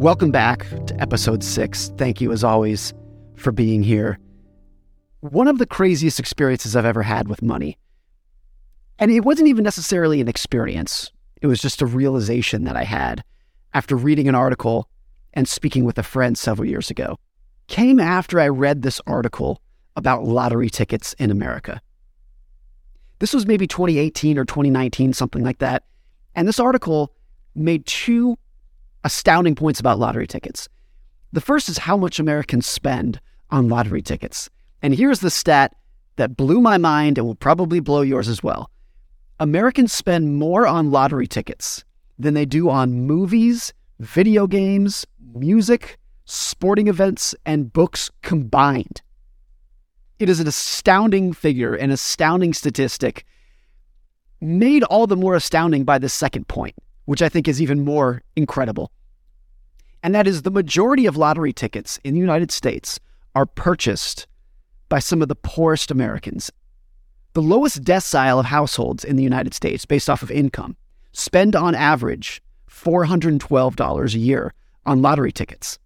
Welcome back to episode six. Thank you, as always, for being here. One of the craziest experiences I've ever had with money. And it wasn't even necessarily an experience, it was just a realization that I had after reading an article and speaking with a friend several years ago. Came after I read this article about lottery tickets in America. This was maybe 2018 or 2019, something like that. And this article made two astounding points about lottery tickets. The first is how much Americans spend on lottery tickets. And here's the stat that blew my mind and will probably blow yours as well. Americans spend more on lottery tickets than they do on movies, video games, music, sporting events, and books combined. It is an astounding figure, an astounding statistic, made all the more astounding by the second point which I think is even more incredible. And that is the majority of lottery tickets in the United States are purchased by some of the poorest Americans. The lowest decile of households in the United States, based off of income, spend on average $412 a year on lottery tickets.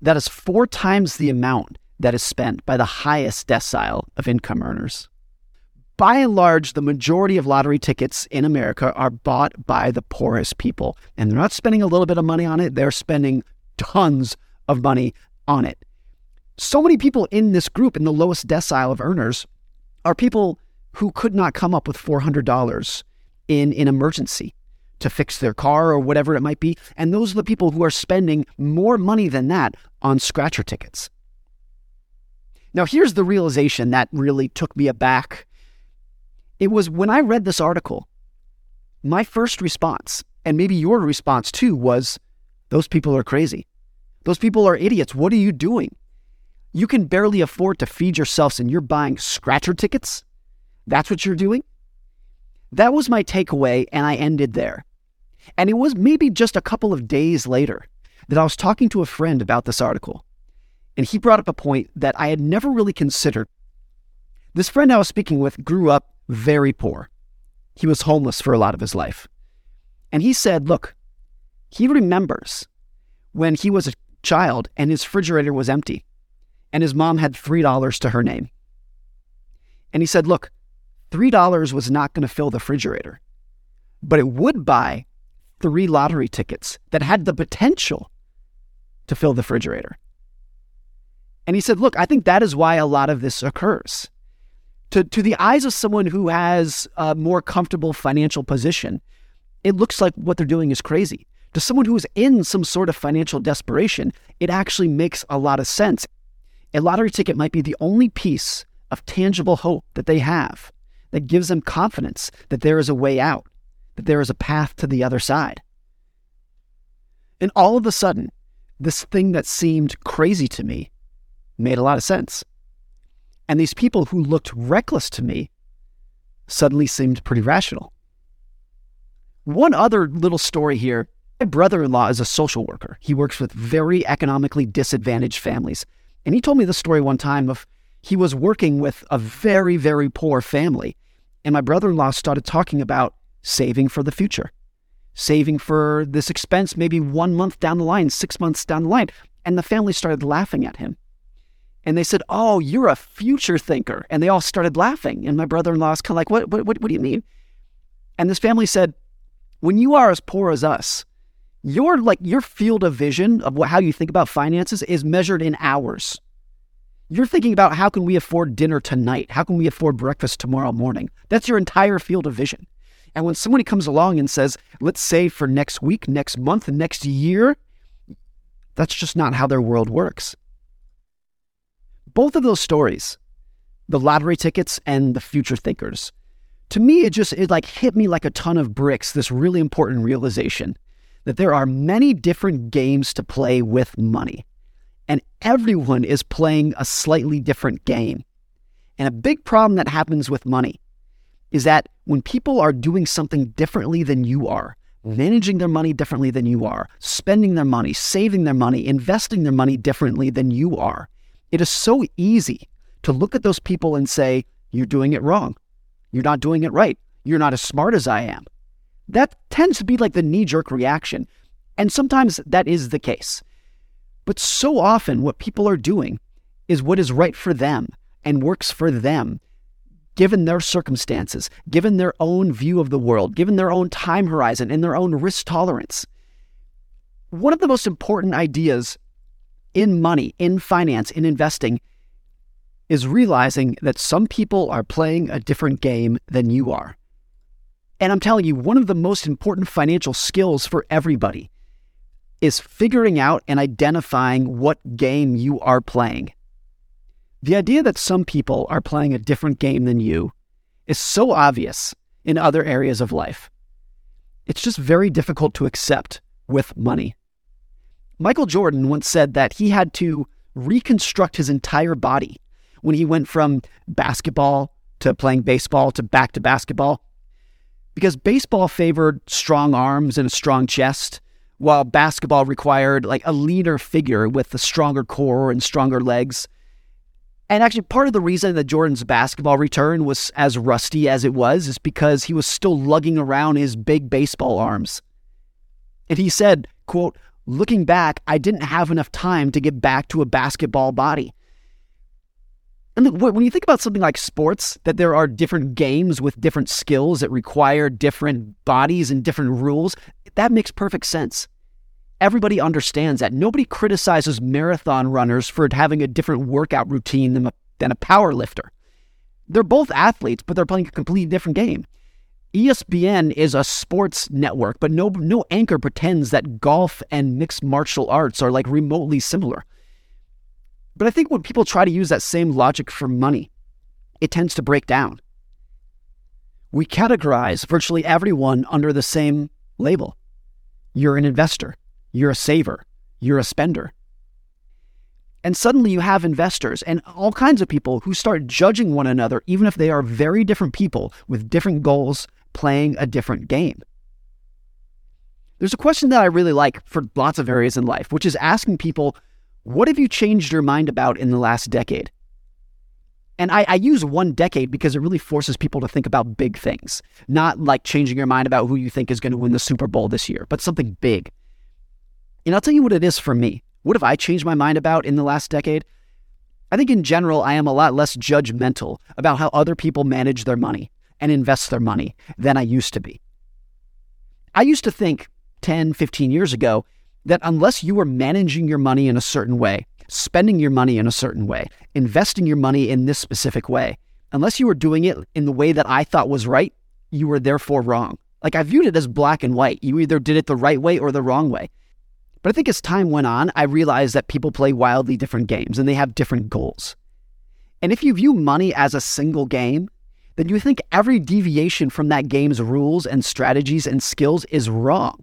That is four times the amount that is spent by the highest decile of income earners by and large, the majority of lottery tickets in America are bought by the poorest people. And they're not spending a little bit of money on it, they're spending tons of money on it. So many people in this group, in the lowest decile of earners, are people who could not come up with $400 in an emergency to fix their car or whatever it might be. And those are the people who are spending more money than that on scratcher tickets. Now, here's the realization that really took me aback it was when I read this article, my first response, and maybe your response too, was those people are crazy. Those people are idiots. What are you doing? You can barely afford to feed yourselves and you're buying scratcher tickets? That's what you're doing? That was my takeaway, and I ended there. And it was maybe just a couple of days later that I was talking to a friend about this article. And he brought up a point that I had never really considered. This friend I was speaking with grew up very poor. He was homeless for a lot of his life. And he said, look, he remembers when he was a child and his refrigerator was empty and his mom had $3 to her name. And he said, look, $3 was not going to fill the refrigerator, but it would buy three lottery tickets that had the potential to fill the refrigerator. And he said, look, I think that is why a lot of this occurs to, to the eyes of someone who has a more comfortable financial position, it looks like what they're doing is crazy. To someone who is in some sort of financial desperation, it actually makes a lot of sense. A lottery ticket might be the only piece of tangible hope that they have that gives them confidence that there is a way out, that there is a path to the other side. And all of a sudden, this thing that seemed crazy to me made a lot of sense. And these people who looked reckless to me suddenly seemed pretty rational. One other little story here my brother in law is a social worker. He works with very economically disadvantaged families. And he told me the story one time of he was working with a very, very poor family. And my brother in law started talking about saving for the future, saving for this expense maybe one month down the line, six months down the line. And the family started laughing at him. And they said, Oh, you're a future thinker. And they all started laughing. And my brother in law is kind of like, what, what, what, what do you mean? And this family said, When you are as poor as us, your like your field of vision of what, how you think about finances is measured in hours. You're thinking about how can we afford dinner tonight? How can we afford breakfast tomorrow morning? That's your entire field of vision. And when somebody comes along and says, let's save for next week, next month, next year, that's just not how their world works both of those stories, the lottery tickets and the future thinkers, to me, it just, it like hit me like a ton of bricks, this really important realization that there are many different games to play with money. And everyone is playing a slightly different game. And a big problem that happens with money is that when people are doing something differently than you are, managing their money differently than you are, spending their money, saving their money, investing their money differently than you are, it is so easy to look at those people and say, You're doing it wrong. You're not doing it right. You're not as smart as I am. That tends to be like the knee jerk reaction. And sometimes that is the case. But so often, what people are doing is what is right for them and works for them, given their circumstances, given their own view of the world, given their own time horizon and their own risk tolerance. One of the most important ideas in money, in finance, in investing is realizing that some people are playing a different game than you are. And I'm telling you, one of the most important financial skills for everybody is figuring out and identifying what game you are playing. The idea that some people are playing a different game than you is so obvious in other areas of life. It's just very difficult to accept with money. Michael Jordan once said that he had to reconstruct his entire body when he went from basketball to playing baseball to back to basketball because baseball favored strong arms and a strong chest while basketball required like a leaner figure with a stronger core and stronger legs. And actually, part of the reason that Jordan's basketball return was as rusty as it was is because he was still lugging around his big baseball arms. And he said, quote, looking back, I didn't have enough time to get back to a basketball body. And when you think about something like sports, that there are different games with different skills that require different bodies and different rules, that makes perfect sense. Everybody understands that. Nobody criticizes marathon runners for having a different workout routine than a, than a power lifter. They're both athletes, but they're playing a completely different game. ESPN is a sports network, but no, no anchor pretends that golf and mixed martial arts are like remotely similar. But I think when people try to use that same logic for money, it tends to break down. We categorize virtually everyone under the same label. You're an investor, you're a saver, you're a spender. And suddenly you have investors and all kinds of people who start judging one another, even if they are very different people with different goals playing a different game. There's a question that I really like for lots of areas in life, which is asking people what have you changed your mind about in the last decade? And I, I, use one decade because it really forces people to think about big things, not like changing your mind about who you think is going to win the Super Bowl this year, but something big. And I'll tell you what it is for me. What have I changed my mind about in the last decade? I think in general, I am a lot less judgmental about how other people manage their money and invest their money than I used to be. I used to think 10, 15 years ago that unless you were managing your money in a certain way, spending your money in a certain way, investing your money in this specific way, unless you were doing it in the way that I thought was right, you were therefore wrong. Like I viewed it as black and white. You either did it the right way or the wrong way. But I think as time went on, I realized that people play wildly different games and they have different goals. And if you view money as a single game, then you think every deviation from that game's rules and strategies and skills is wrong.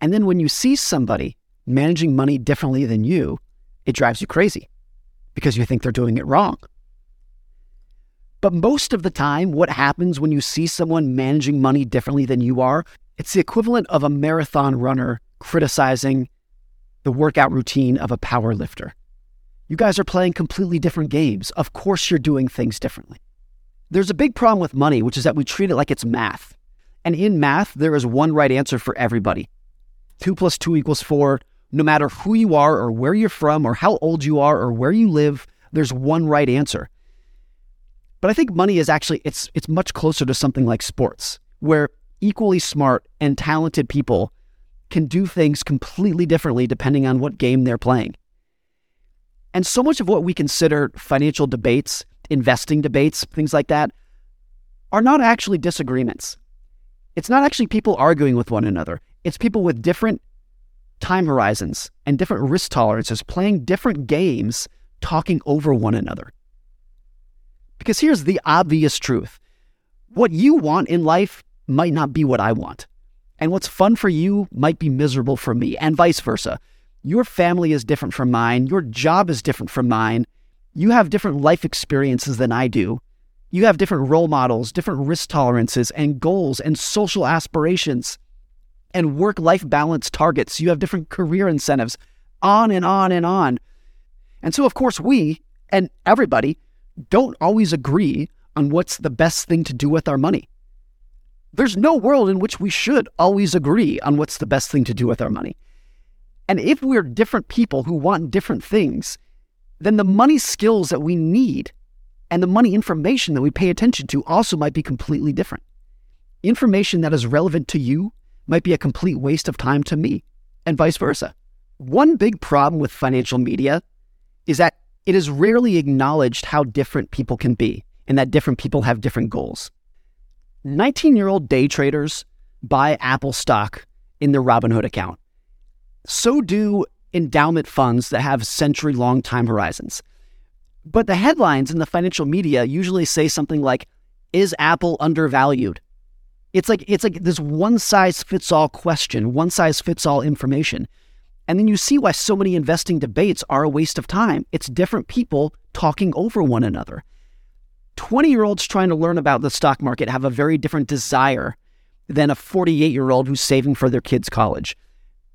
And then when you see somebody managing money differently than you, it drives you crazy because you think they're doing it wrong. But most of the time, what happens when you see someone managing money differently than you are, it's the equivalent of a marathon runner criticizing the workout routine of a power lifter. You guys are playing completely different games. Of course, you're doing things differently. There's a big problem with money, which is that we treat it like it's math. And in math, there is one right answer for everybody. Two plus two equals four. No matter who you are or where you're from or how old you are or where you live, there's one right answer. But I think money is actually it's it's much closer to something like sports, where equally smart and talented people can do things completely differently depending on what game they're playing. And so much of what we consider financial debates, investing debates, things like that, are not actually disagreements. It's not actually people arguing with one another. It's people with different time horizons and different risk tolerances playing different games, talking over one another. Because here's the obvious truth what you want in life might not be what I want. And what's fun for you might be miserable for me, and vice versa. Your family is different from mine. Your job is different from mine. You have different life experiences than I do. You have different role models, different risk tolerances, and goals and social aspirations and work life balance targets. You have different career incentives, on and on and on. And so, of course, we and everybody don't always agree on what's the best thing to do with our money. There's no world in which we should always agree on what's the best thing to do with our money. And if we're different people who want different things, then the money skills that we need and the money information that we pay attention to also might be completely different. Information that is relevant to you might be a complete waste of time to me, and vice versa. One big problem with financial media is that it is rarely acknowledged how different people can be and that different people have different goals. 19 year old day traders buy Apple stock in their Robinhood account. So do endowment funds that have century long time horizons. But the headlines in the financial media usually say something like, Is Apple undervalued? It's like it's like this one size fits all question, one size fits all information. And then you see why so many investing debates are a waste of time. It's different people talking over one another. 20 year olds trying to learn about the stock market have a very different desire than a 48 year old who's saving for their kids' college.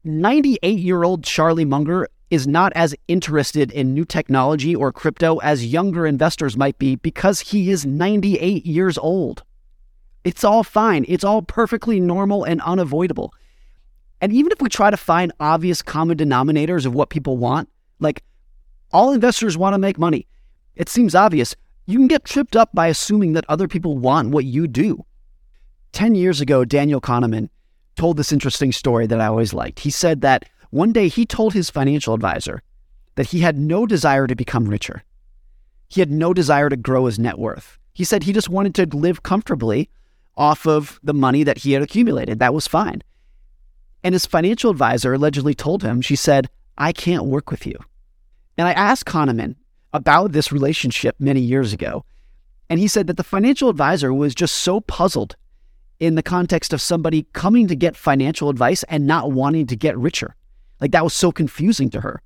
98 year old Charlie Munger is not as interested in new technology or crypto as younger investors might be because he is 98 years old. It's all fine. It's all perfectly normal and unavoidable. And even if we try to find obvious common denominators of what people want, like all investors want to make money, it seems obvious. You can get tripped up by assuming that other people want what you do. 10 years ago, Daniel Kahneman told this interesting story that I always liked. He said that one day he told his financial advisor that he had no desire to become richer. He had no desire to grow his net worth. He said he just wanted to live comfortably off of the money that he had accumulated. That was fine. And his financial advisor allegedly told him, she said, I can't work with you. And I asked Kahneman about this relationship many years ago. And he said that the financial advisor was just so puzzled in the context of somebody coming to get financial advice and not wanting to get richer. Like that was so confusing to her.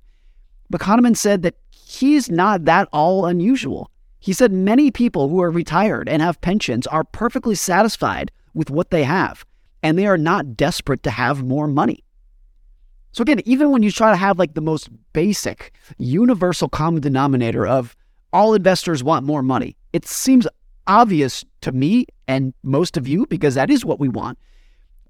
But Kahneman said that he's not that all unusual. He said many people who are retired and have pensions are perfectly satisfied with what they have, and they are not desperate to have more money. So, again, even when you try to have like the most basic, universal common denominator of all investors want more money, it seems obvious to me and most of you because that is what we want.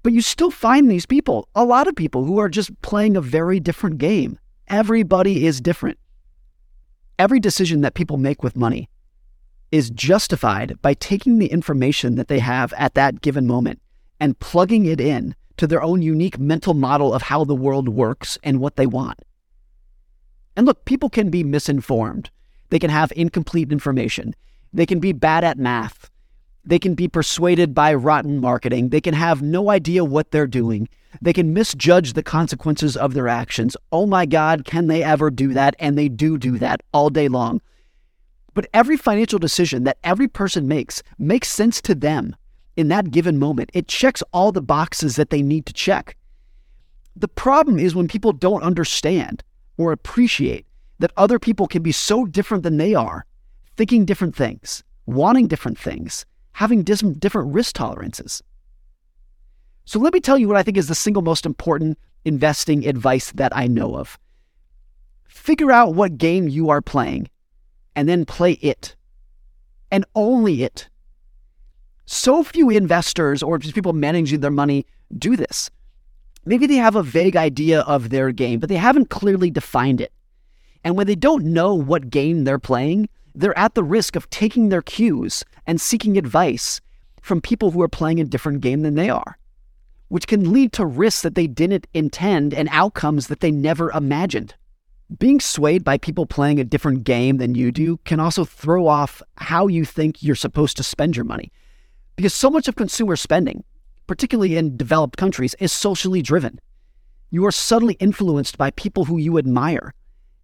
But you still find these people, a lot of people who are just playing a very different game. Everybody is different. Every decision that people make with money is justified by taking the information that they have at that given moment and plugging it in to their own unique mental model of how the world works and what they want. And look, people can be misinformed. They can have incomplete information. They can be bad at math. They can be persuaded by rotten marketing. They can have no idea what they're doing. They can misjudge the consequences of their actions. Oh my God, can they ever do that? And they do do that all day long. But every financial decision that every person makes makes sense to them in that given moment. It checks all the boxes that they need to check. The problem is when people don't understand or appreciate that other people can be so different than they are, thinking different things, wanting different things, having different risk tolerances. So let me tell you what I think is the single most important investing advice that I know of. Figure out what game you are playing and then play it and only it. So few investors or people managing their money do this. Maybe they have a vague idea of their game, but they haven't clearly defined it. And when they don't know what game they're playing, they're at the risk of taking their cues and seeking advice from people who are playing a different game than they are, which can lead to risks that they didn't intend and outcomes that they never imagined. Being swayed by people playing a different game than you do can also throw off how you think you're supposed to spend your money. Because so much of consumer spending, particularly in developed countries, is socially driven. You are subtly influenced by people who you admire,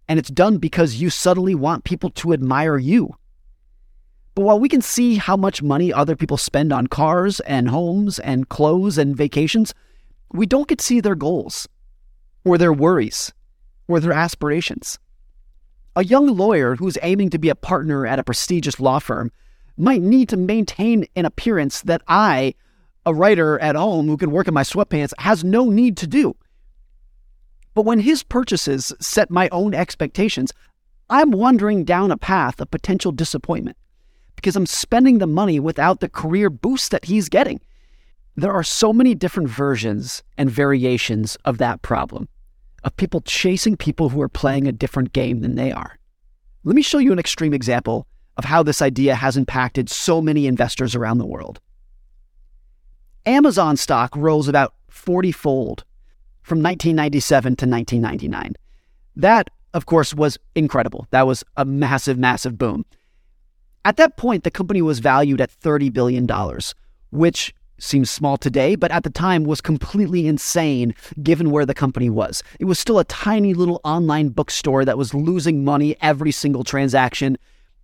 and it's done because you subtly want people to admire you. But while we can see how much money other people spend on cars and homes and clothes and vacations, we don't get to see their goals or their worries or their aspirations. A young lawyer who's aiming to be a partner at a prestigious law firm might need to maintain an appearance that I, a writer at home who can work in my sweatpants, has no need to do. But when his purchases set my own expectations, I'm wandering down a path of potential disappointment because I'm spending the money without the career boost that he's getting. There are so many different versions and variations of that problem, of people chasing people who are playing a different game than they are. Let me show you an extreme example of how this idea has impacted so many investors around the world. Amazon stock rose about 40 fold from 1997 to 1999. That, of course, was incredible. That was a massive, massive boom. At that point, the company was valued at $30 billion, which seems small today, but at the time was completely insane given where the company was. It was still a tiny little online bookstore that was losing money every single transaction,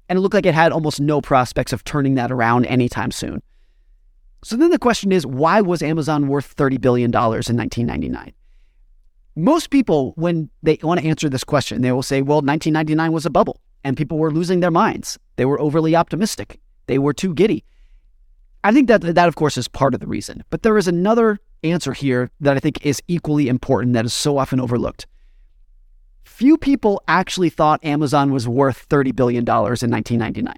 and it looked like it had almost no prospects of turning that around anytime soon. So then the question is why was Amazon worth $30 billion in 1999? Most people, when they want to answer this question, they will say, well, 1999 was a bubble and people were losing their minds. They were overly optimistic. They were too giddy. I think that that of course is part of the reason. But there is another answer here that I think is equally important that is so often overlooked. Few people actually thought Amazon was worth $30 billion in 1999.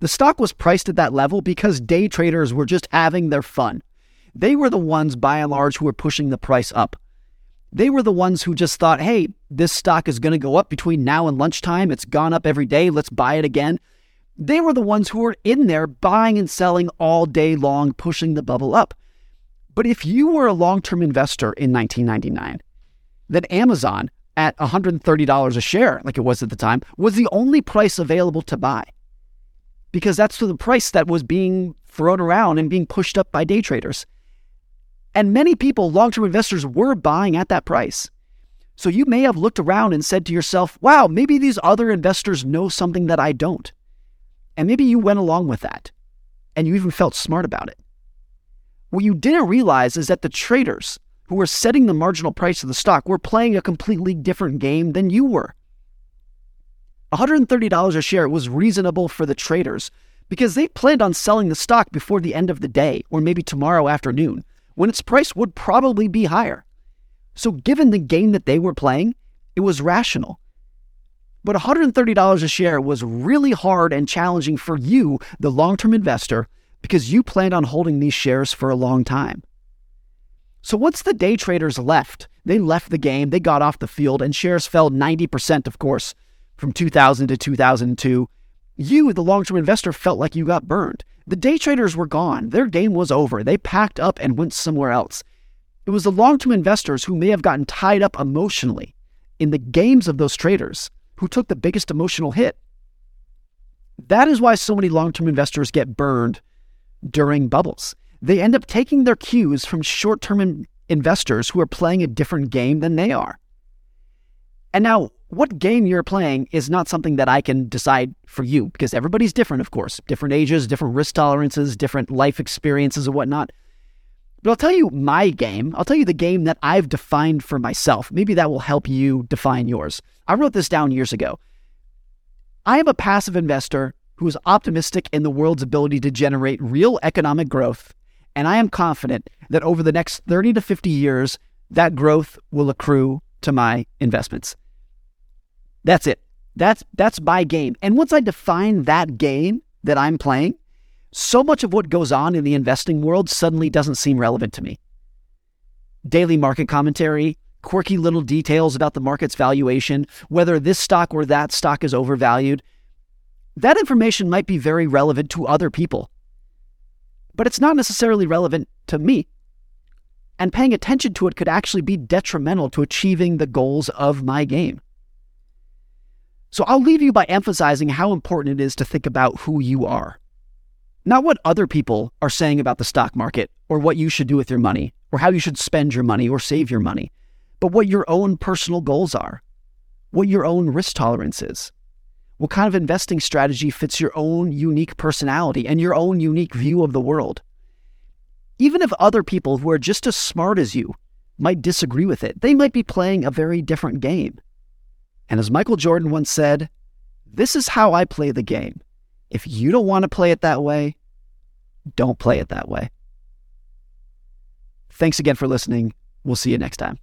The stock was priced at that level because day traders were just having their fun. They were the ones, by and large, who were pushing the price up. They were the ones who just thought, hey, this stock is going to go up between now and lunchtime. It's gone up every day. Let's buy it again. They were the ones who were in there buying and selling all day long, pushing the bubble up. But if you were a long term investor in 1999, then Amazon at $130 a share, like it was at the time, was the only price available to buy. Because that's the price that was being thrown around and being pushed up by day traders. And many people, long term investors, were buying at that price. So you may have looked around and said to yourself, wow, maybe these other investors know something that I don't. And maybe you went along with that and you even felt smart about it. What you didn't realize is that the traders who were setting the marginal price of the stock were playing a completely different game than you were. $130 a share was reasonable for the traders because they planned on selling the stock before the end of the day or maybe tomorrow afternoon when its price would probably be higher. So, given the game that they were playing, it was rational. But $130 a share was really hard and challenging for you, the long term investor, because you planned on holding these shares for a long time. So once the day traders left, they left the game, they got off the field, and shares fell 90%, of course, from 2000 to 2002. You, the long term investor, felt like you got burned. The day traders were gone. Their game was over. They packed up and went somewhere else. It was the long term investors who may have gotten tied up emotionally in the games of those traders who took the biggest emotional hit. That is why so many long term investors get burned during bubbles. They end up taking their cues from short term investors who are playing a different game than they are. And now, what game you're playing is not something that I can decide for you because everybody's different, of course. Different ages, different risk tolerances, different life experiences, and whatnot. But I'll tell you my game. I'll tell you the game that I've defined for myself. Maybe that will help you define yours. I wrote this down years ago. I am a passive investor who is optimistic in the world's ability to generate real economic growth, and I am confident that over the next 30 to 50 years, that growth will accrue to my investments. That's it. That's that's my game. And once I define that game that I'm playing, so much of what goes on in the investing world suddenly doesn't seem relevant to me. Daily market commentary, quirky little details about the market's valuation, whether this stock or that stock is overvalued, that information might be very relevant to other people, but it's not necessarily relevant to me. And paying attention to it could actually be detrimental to achieving the goals of my game. So I'll leave you by emphasizing how important it is to think about who you are. Not what other people are saying about the stock market or what you should do with your money or how you should spend your money or save your money, but what your own personal goals are, what your own risk tolerance is, what kind of investing strategy fits your own unique personality and your own unique view of the world. Even if other people who are just as smart as you might disagree with it, they might be playing a very different game. And as Michael Jordan once said, this is how I play the game. If you don't want to play it that way, don't play it that way. Thanks again for listening. We'll see you next time.